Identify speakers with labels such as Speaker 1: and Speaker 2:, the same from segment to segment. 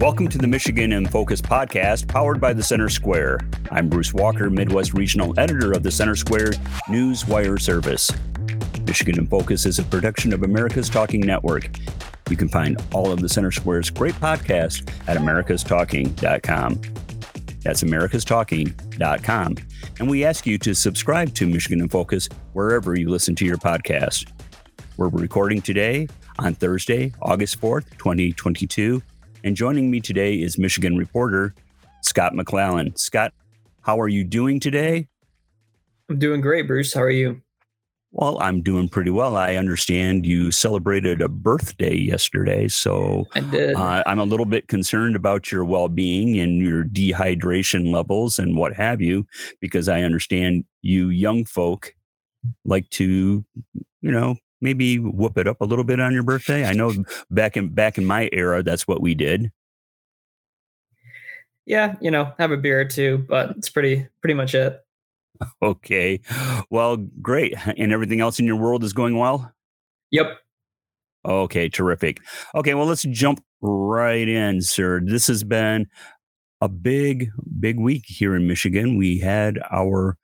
Speaker 1: Welcome to the Michigan in Focus podcast, powered by the Center Square. I'm Bruce Walker, Midwest Regional Editor of the Center Square News Wire Service. Michigan in Focus is a production of America's Talking Network. You can find all of the Center Square's great podcasts at americastalking.com. That's americastalking.com. And we ask you to subscribe to Michigan in Focus wherever you listen to your podcast. We're recording today on Thursday, August 4th, 2022 and joining me today is Michigan reporter Scott McClallen. Scott, how are you doing today?
Speaker 2: I'm doing great, Bruce. How are you?
Speaker 1: Well, I'm doing pretty well. I understand you celebrated a birthday yesterday, so
Speaker 2: I did.
Speaker 1: Uh, I'm a little bit concerned about your well-being and your dehydration levels and what have you, because I understand you young folk like to, you know, maybe whoop it up a little bit on your birthday? I know back in back in my era, that's what we did.
Speaker 2: Yeah, you know, have a beer or two, but it's pretty pretty much it.
Speaker 1: Okay. Well, great. And everything else in your world is going well?
Speaker 2: Yep.
Speaker 1: Okay, terrific. Okay, well, let's jump right in, sir. This has been a big, big week here in Michigan. We had our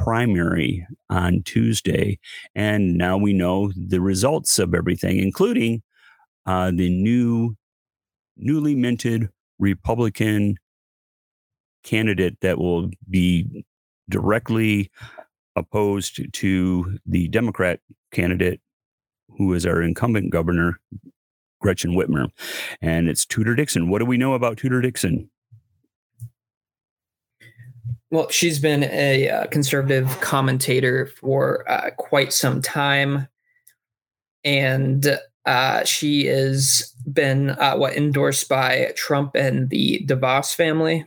Speaker 1: primary on Tuesday. And now we know the results of everything, including uh, the new, newly minted Republican candidate that will be directly opposed to the Democrat candidate who is our incumbent governor, Gretchen Whitmer. And it's Tudor Dixon. What do we know about Tudor Dixon?
Speaker 2: Well, she's been a uh, conservative commentator for uh, quite some time, and uh, she has been uh, what endorsed by Trump and the DeVos family.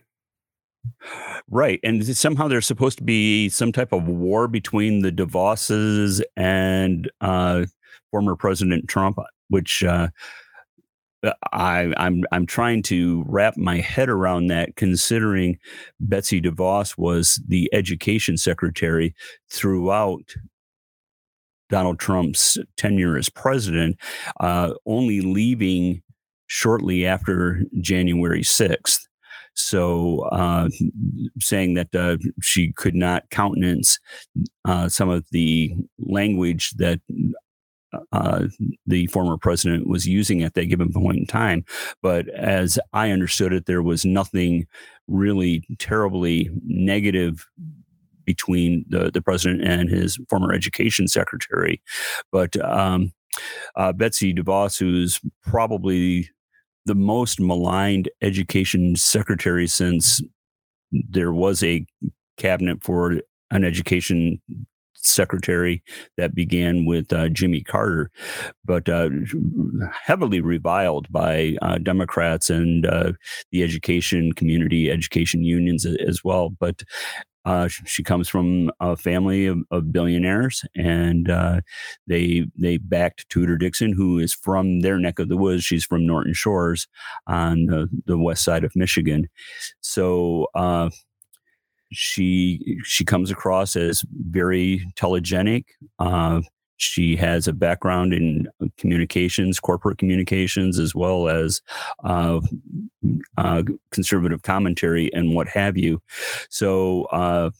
Speaker 1: Right, and somehow there's supposed to be some type of war between the DeVosses and uh, former President Trump, which uh, I, I'm I'm trying to wrap my head around that, considering Betsy DeVos was the education secretary throughout Donald Trump's tenure as president, uh, only leaving shortly after January 6th. So, uh, saying that uh, she could not countenance uh, some of the language that uh, the former president was using at that given point in time. But as I understood it, there was nothing really terribly negative between the, the president and his former education secretary. But um, uh, Betsy DeVos, who's probably the most maligned education secretary since there was a cabinet for an education secretary that began with uh, Jimmy Carter, but uh, heavily reviled by uh, Democrats and uh, the education community, education unions as well. But uh, she comes from a family of, of billionaires, and uh, they they backed Tudor Dixon, who is from their neck of the woods. She's from Norton Shores on the, the west side of Michigan. So she she comes across as very telegenic. Uh, she has a background in communications, corporate communications, as well as uh, uh, conservative commentary and what have you. So, uh,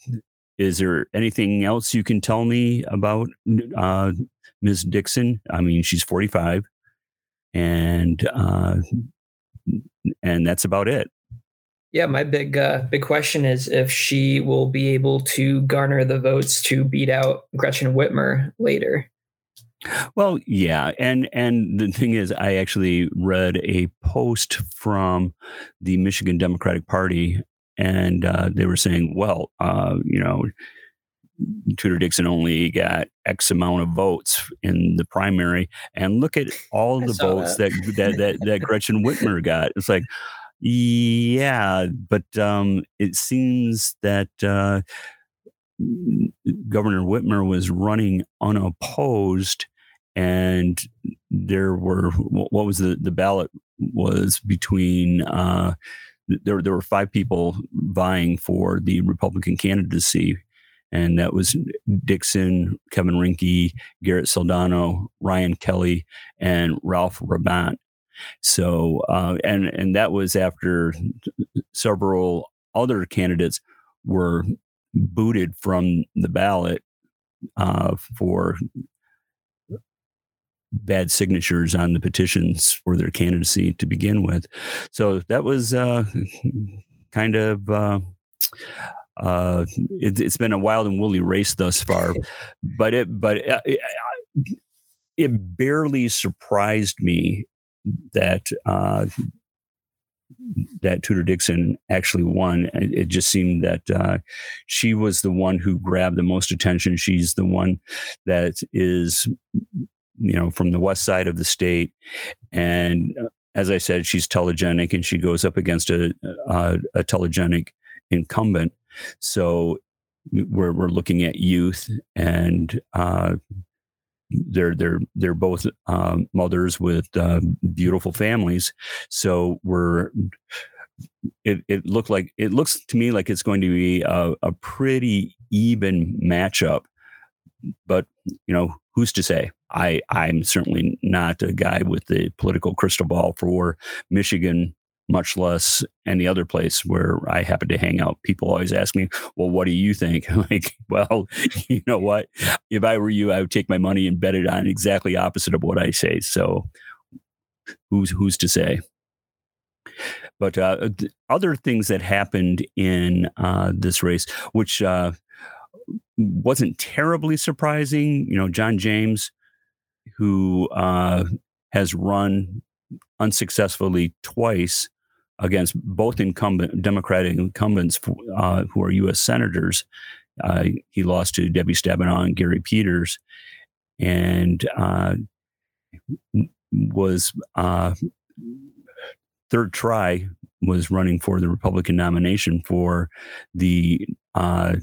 Speaker 1: is there anything else you can tell me about uh, Ms. Dixon? I mean, she's 45, and uh, and that's about it.
Speaker 2: Yeah, my big uh, big question is if she will be able to garner the votes to beat out Gretchen Whitmer later.
Speaker 1: Well, yeah, and and the thing is, I actually read a post from the Michigan Democratic Party, and uh, they were saying, well, uh, you know, Tudor Dixon only got X amount of votes in the primary, and look at all the votes that. That, that that that Gretchen Whitmer got. It's like, yeah, but um, it seems that uh, Governor Whitmer was running unopposed, and there were what was the the ballot was between. Uh, there, there were five people vying for the Republican candidacy, and that was Dixon, Kevin Rinke, Garrett Soldano, Ryan Kelley, and Ralph Rebandt. So, uh, and and that was after several other candidates were booted from the ballot uh, for bad signatures on the petitions for their candidacy to begin with. So that was uh, kind of. Uh, uh, it, has been a wild and woolly race thus far, but it but uh, it, it barely surprised me that uh, that Tudor Dixon actually won. It just seemed that uh, she was the one who grabbed the most attention. She's the one that is, you know, from the west side of the state, and uh, as I said, she's telegenic, and she goes up against a a, a telegenic incumbent. So we're we're looking at youth and uh, they're they're they're both um, mothers with uh, beautiful families. So we're it, it looked like it looks to me like it's going to be a, a pretty even matchup. But you know, who's to say? I I'm certainly not a guy with the political crystal ball for Michigan much less any other place where I happen to hang out. People always ask me, well, what do you think? like, well, you know what? If I were you, I would take my money and bet it on exactly opposite of what I say. So who's, who's to say? But uh, other things that happened in uh, this race, which uh, wasn't terribly surprising, you know, John James, who uh, has run unsuccessfully twice against both incumbent Democratic incumbents uh, who are U.S. senators. Uh, he lost to Debbie Stabenow and Gary Peters, and uh, was uh, third try was running for the Republican nomination for the uh,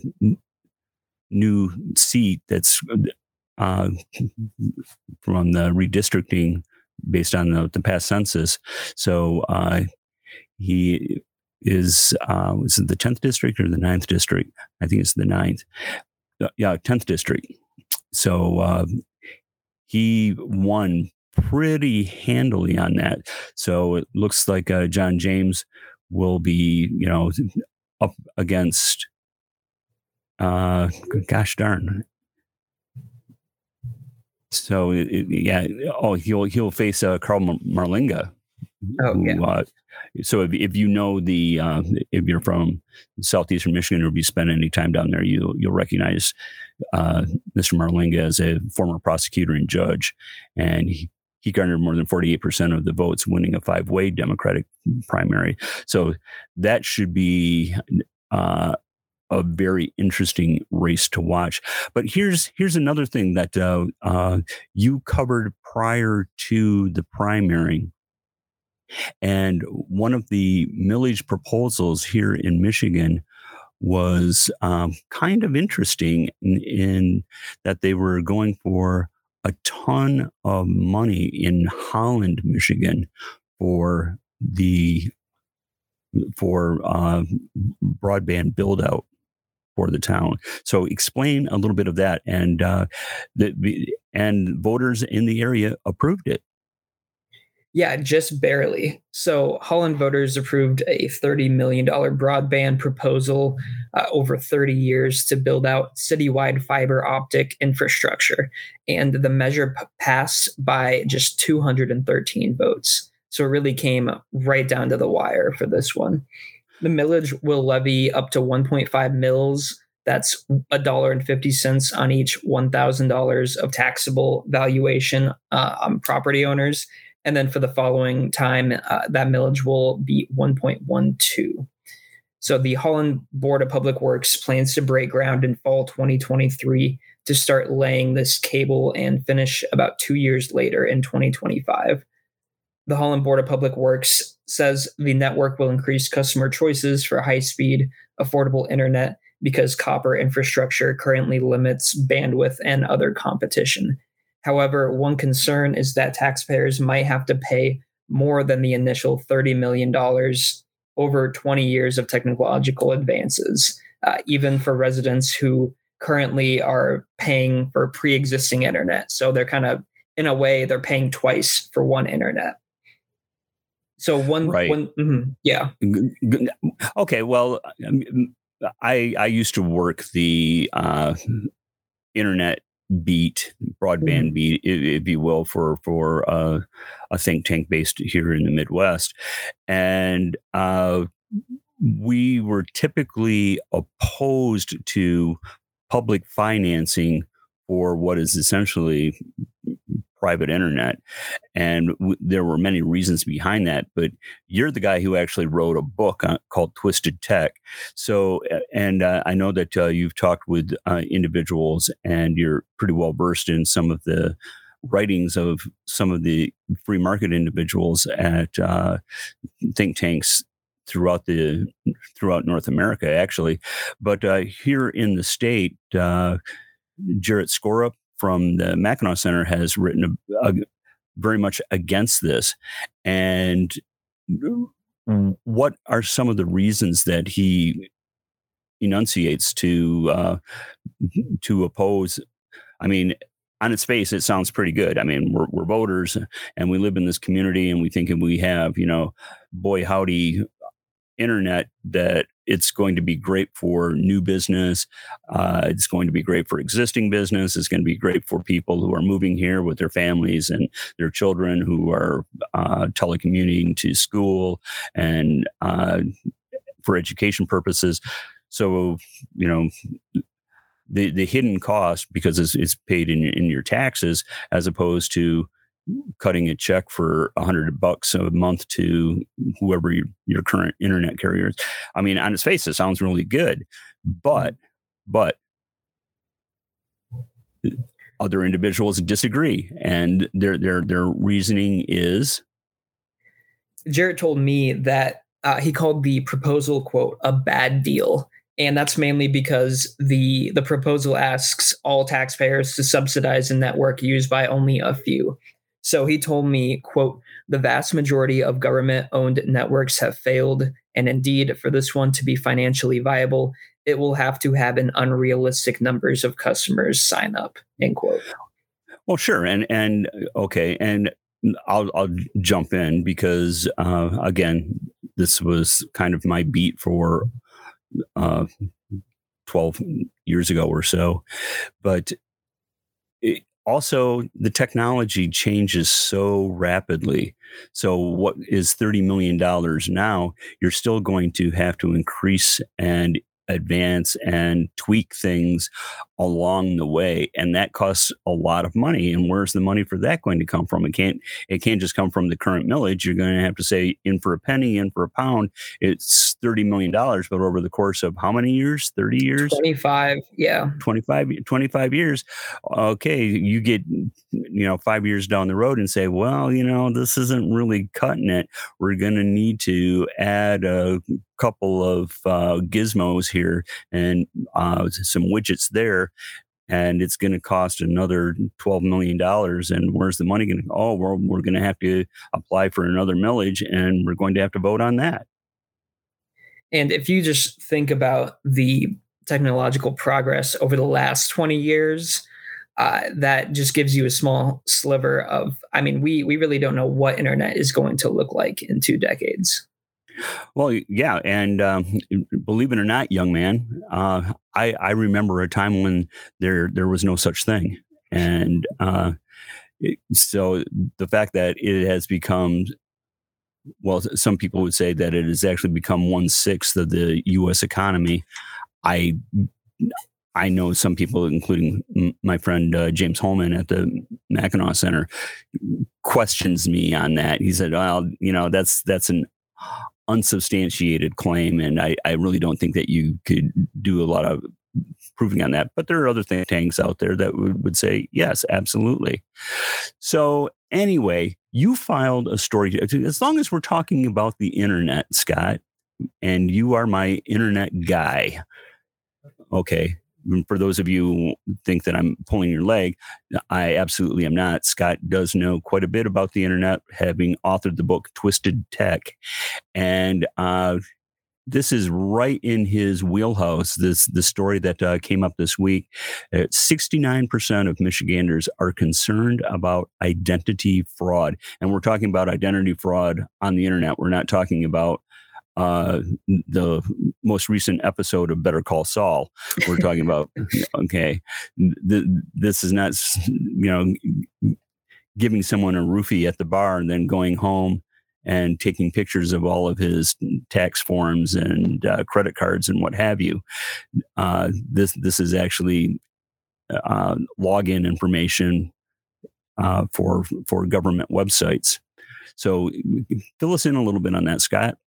Speaker 1: new seat that's uh, from the redistricting based on the, the past census. So he is uh, was it the tenth district or the 9th district? I think it's the 9th. Uh, yeah, tenth district. So uh, he won pretty handily on that. So it looks like uh, John James will be, you know, up against. Uh, gosh darn. So it, yeah, oh, he'll he'll face uh, Carl Marlinga.
Speaker 2: Oh who, yeah.
Speaker 1: So if, if you know the uh, if you're from southeastern Michigan or if you spend any time down there, you you'll recognize uh, Mr. Marlinga as a former prosecutor and judge, and he, he garnered more than 48% of the votes, winning a five way Democratic primary. So that should be uh, a very interesting race to watch. But here's here's another thing that uh, uh, you covered prior to the primary and one of the millage proposals here in Michigan was um, kind of interesting in, in, that they were going for a ton of money in Holland, Michigan, for the for uh, broadband build out for the town. So explain a little bit of that, and uh, the, and voters in the area approved it.
Speaker 2: Yeah, just barely. So Holland voters approved a $30 million broadband proposal uh, over 30 years to build out citywide fiber optic infrastructure. And the measure p- passed by just 213 votes. So it really came right down to the wire for this one. The millage will levy up to 1.5 mils. That's a dollar and fifty cents on each one thousand dollars of taxable valuation uh, on property owners, and then for the following time, uh, that millage will be 1.12. So the Holland Board of Public Works plans to break ground in fall 2023 to start laying this cable and finish about two years later in 2025. The Holland Board of Public Works says the network will increase customer choices for high speed, affordable internet because copper infrastructure currently limits bandwidth and other competition. However, one concern is that taxpayers might have to pay more than the initial $30 million over 20 years of technological advances, uh, even for residents who currently are paying for pre existing internet. So they're kind of, in a way, they're paying twice for one internet. So one,
Speaker 1: Right.
Speaker 2: one, mhm, yeah,
Speaker 1: Okay, well, I I used to work the uh, internet beat, broadband beat, i- if you will, for for uh, a think tank based here in the Midwest, and uh, we were typically opposed to public financing for what is essentially private internet and w- there were many reasons behind that but you're the guy who actually wrote a book uh, called twisted tech. So and uh, i know that uh, you've talked with uh, individuals and you're pretty well versed in some of the writings of some of the free market individuals at uh, think tanks throughout the throughout north america actually. But uh, here in the state jarrett Skorup from the mackinac center has written a, a very much against this. And what are some of the reasons that he enunciates to uh, to oppose? I mean, on its face, it sounds pretty good. I mean, we're, we're voters and we live in this community, and we think we have, you know, boy howdy, internet that it's going to be great for new business. Uh, it's going to be great for existing business. It's going to be great for people who are moving here with their families and their children who are uh, telecommuting to school and uh, for education purposes. So, you know, the, the hidden cost because it's, it's paid in, in your taxes as opposed to cutting a check for a hundred bucks a month to whoever your, your current internet carrier is. I mean, on its face, it sounds really good, but, but other individuals disagree and their, their, their reasoning is
Speaker 2: Jarrett told me that uh, he called the proposal quote a bad deal, and that's mainly because the the proposal asks all taxpayers to subsidize a network used by only a few. So he told me, quote, the vast majority of government owned networks have failed. And indeed, for this one to be financially viable, it will have to have an unrealistic numbers of customers sign up, end quote.
Speaker 1: Well, sure, and and okay, and I'll I'll jump in because uh, again, this was kind of my beat for uh, twelve years ago or so, but also the technology changes so rapidly. So what is thirty million dollars now? You're still going to have to increase and advance and tweak things along the way and that costs a lot of money and where's the money for that going to come from it can't it can't just come from the current millage you're going to have to say in for a penny in for a pound it's 30 million dollars but over the course of how many years? 30 years?
Speaker 2: 25, yeah.
Speaker 1: 25 25 years. Okay you get you know 5 years down the road and say well you know this isn't really cutting it. We're going to need to add a couple of uh, gizmos here and uh, some widgets there and it's going to cost another $12 million and where's the money going to go? oh we're, we're going to have to apply for another millage and we're going to have to vote on that
Speaker 2: And if you just think about the technological progress over the last 20 years, uh, that just gives you a small sliver of. I mean, we we really don't know what internet is going to look like in two decades.
Speaker 1: Well, yeah, and um, believe it or not, young man, uh, I I remember a time when there there was no such thing, and uh, it, so the fact that it has become well, some people would say that it has actually become one sixth of the U.S. economy. I I know some people, including my friend uh, James Hohman at the Mackinac Center, questions me on that. He said, "Well, you know, that's that's an unsubstantiated claim, and I, I really don't think that you could do a lot of proving on that. But there are other think tanks out there that would, would say, yes, absolutely. So, anyway, you filed a story. As long as we're talking about the internet, Scott, and you are my internet guy. Okay. For those of you who think that I'm pulling your leg, I absolutely am not. Scott does know quite a bit about the internet, having authored the book Twisted Tech. And uh, this is right in his wheelhouse. This the story that uh, came up this week. Sixty nine percent of Michiganders are concerned about identity fraud, and we're talking about identity fraud on the internet. We're not talking about uh, the most recent episode of Better Call Saul. We're talking about okay, th- this is not you know giving someone a roofie at the bar and then going home and taking pictures of all of his tax forms and uh, credit cards and what have you. Uh, this this is actually uh, login information uh, for for government websites. So fill us in a little bit on that, Scott.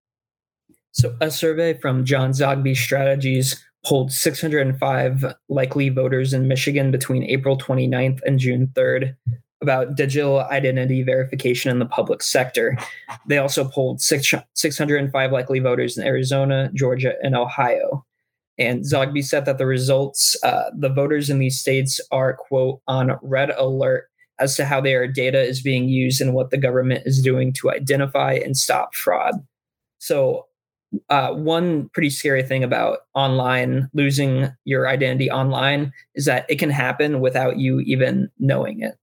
Speaker 2: So a survey from John Zogby Strategies polled 605 likely voters in Michigan between April 29th and June 3rd about digital identity verification in the public sector. They also polled six, 605 likely voters in Arizona, Georgia, and Ohio. And Zogby said that the results, uh, the voters in these states are, quote, on red alert as to how their data is being used and what the government is doing to identify and stop fraud. So, uh, one pretty scary thing about online losing your identity online is that it can happen without you even knowing it.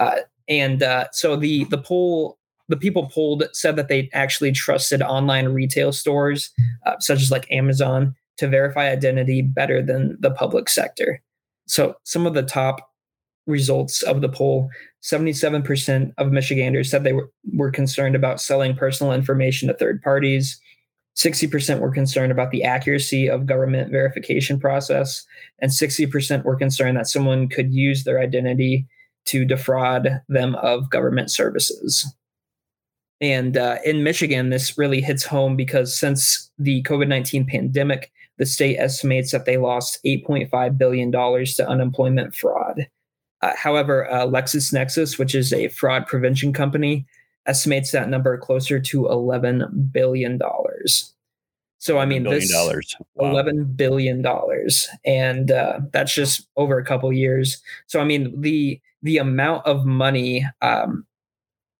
Speaker 2: Uh, and uh, so the the poll the people polled said that they actually trusted online retail stores uh, such as like Amazon to verify identity better than the public sector. So some of the top results of the poll 77% of Michiganders said they were, were concerned about selling personal information to third parties. 60% were concerned about the accuracy of government verification process and 60% were concerned that someone could use their identity to defraud them of government services. And uh, in Michigan, this really hits home because since the COVID 19 pandemic, the state estimates that they lost $8.5 billion to unemployment fraud. Uh, however, uh, LexisNexis, which is a fraud prevention company, estimates that number closer to $11 billion. So, I mean,
Speaker 1: this dollars.
Speaker 2: Wow. $11 billion. And uh, that's just over a couple years. So, I mean, the the amount of money. Um,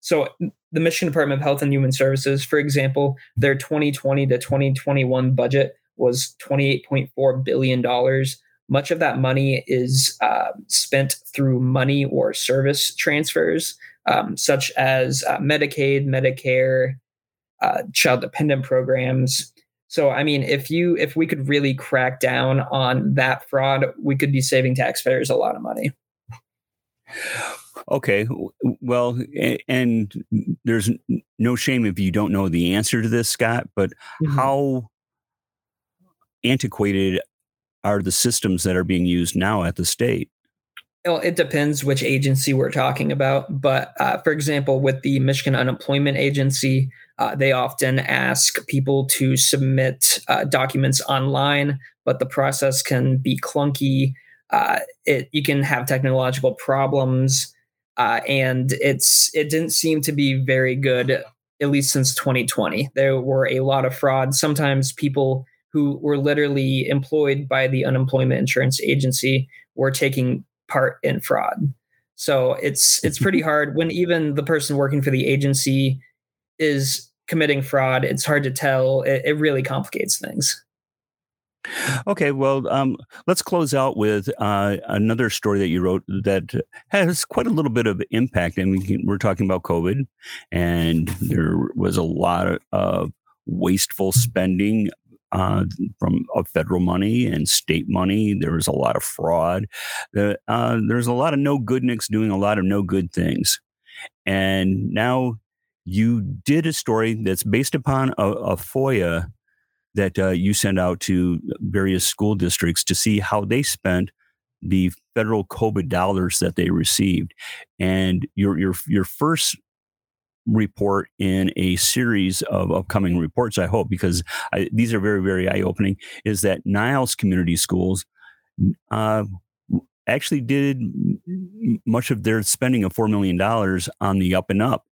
Speaker 2: so the Michigan Department of Health and Human Services, for example, their 2020 to 2021 budget was 28.4 billion dollars. Much of that money is uh, spent through money or service transfers, um, such as uh, Medicaid, Medicare, uh, child dependent programs. So, I mean, if you if we could really crack down on that fraud, we could be saving taxpayers a lot of money.
Speaker 1: Okay. Well, and there's no shame if you don't know the answer to this, Scott, but mm-hmm. how antiquated are the systems that are being used now at the state?
Speaker 2: Well, it depends which agency we're talking about. But uh, for example, with the Michigan Unemployment Agency, uh, they often ask people to submit uh, documents online, but the process can be clunky uh, it you can have technological problems, uh, and it's it didn't seem to be very good at least since 2020. There were a lot of fraud. Sometimes people who were literally employed by the unemployment insurance agency were taking part in fraud. So it's it's pretty hard when even the person working for the agency is committing fraud. It's hard to tell. It, it really complicates things.
Speaker 1: Okay, well, um, let's close out with uh, another story that you wrote that has quite a little bit of impact. I mean, we're talking about COVID, and there was a lot of wasteful spending uh, from of federal money and state money. There was a lot of fraud. Uh, there's a lot of no goodniks doing a lot of no good things, and now you did a story that's based upon a, a FOIA that uh, you send out to various school districts to see how they spent the federal COVID dollars that they received. And your your your first report in a series of upcoming reports, I hope, because I, these are very very eye opening, is that Niles Community Schools. Uh, actually did much of their spending of $4 million on the up and up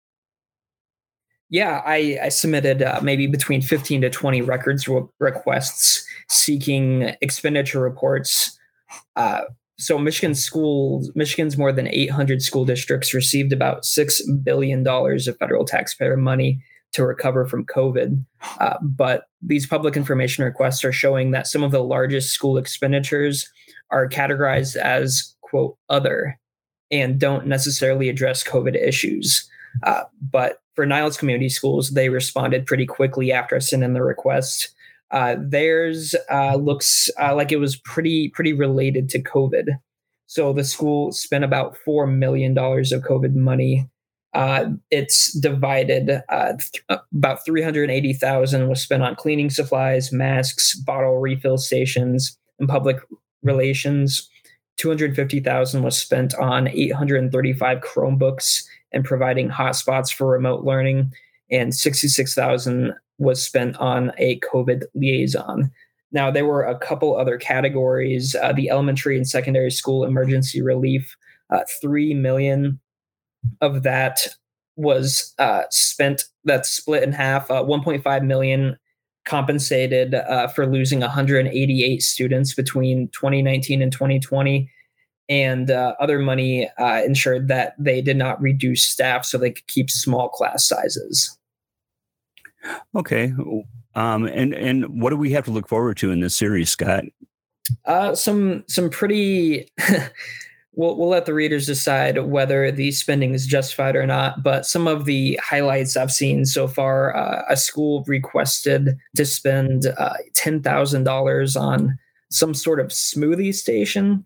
Speaker 2: yeah, I, I submitted uh, maybe between 15 to 20 records re- requests seeking expenditure reports. Uh, so Michigan schools, Michigan's more than 800 school districts received about $6 billion of federal taxpayer money to recover from COVID. Uh, but these public information requests are showing that some of the largest school expenditures are categorized as, quote, other and don't necessarily address COVID issues. Uh, but for Niles Community Schools, they responded pretty quickly after I sent in the request. Uh, theirs uh, looks uh, like it was pretty pretty related to COVID. So the school spent about four million dollars of COVID money. Uh, it's divided. Uh, th- about three hundred eighty thousand was spent on cleaning supplies, masks, bottle refill stations, and public relations. 250,000 was spent on 835 Chromebooks and providing hotspots for remote learning and 66,000 was spent on a COVID liaison. Now there were a couple other categories: uh, the elementary and secondary school emergency relief, uh, three million of that was uh, spent. That's split in half. Uh, 1.5 million compensated uh, for losing 188 students between 2019 and 2020 and uh, other money uh, ensured that they did not reduce staff so they could keep small class sizes
Speaker 1: okay um, and and what do we have to look forward to in this series scott
Speaker 2: uh, some some pretty we'll, we'll let the readers decide whether the spending is justified or not. But some of the highlights I've seen so far uh, a school requested to spend uh, $10,000 on some sort of smoothie station.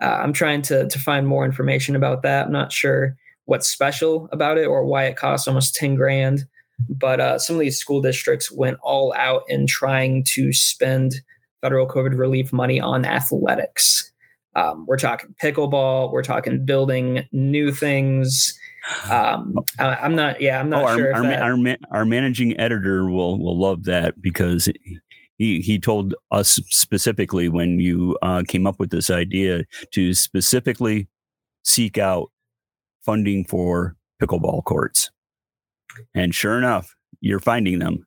Speaker 2: Uh, I'm trying to, to find more information about that. I'm not sure what's special about it or why it costs almost 10 grand. But uh, some of these school districts went all out in trying to spend federal COVID relief money on athletics. Um, we're talking pickleball. We're talking building new things. Um, I, am not. Yeah, I'm not
Speaker 1: oh,
Speaker 2: sure.
Speaker 1: Our,
Speaker 2: that,
Speaker 1: our, our, managing editor will will love that because he he told us specifically when you uh, came up with this idea to specifically seek out funding for pickleball courts, and sure enough, you're finding them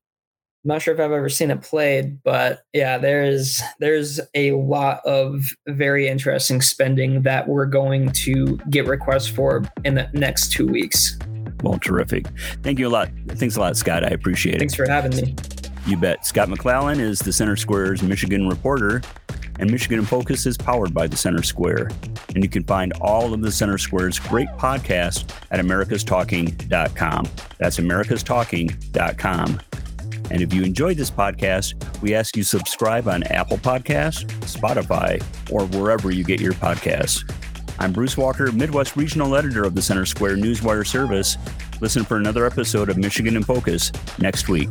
Speaker 2: I'm not sure if I've ever seen it played, but yeah, there's there's a lot of very interesting spending that we're going to get requests for in the next two weeks.
Speaker 1: Well, terrific. Thank you a lot. Thanks a lot, Scott. I appreciate it.
Speaker 2: Thanks for having me.
Speaker 1: You bet. Scott McClallen is the Center Square's Michigan reporter, and Michigan in Focus is powered by the Center Square. And you can find all of the Center Square's great podcasts at americastalking.com. That's americastalking.com. And if you enjoyed this podcast, we ask you subscribe on Apple Podcasts, Spotify, or wherever you get your podcasts. I'm Bruce Walker, Midwest Regional Editor of the Center Square Newswire Service. Listen for another episode of Michigan in Focus next week.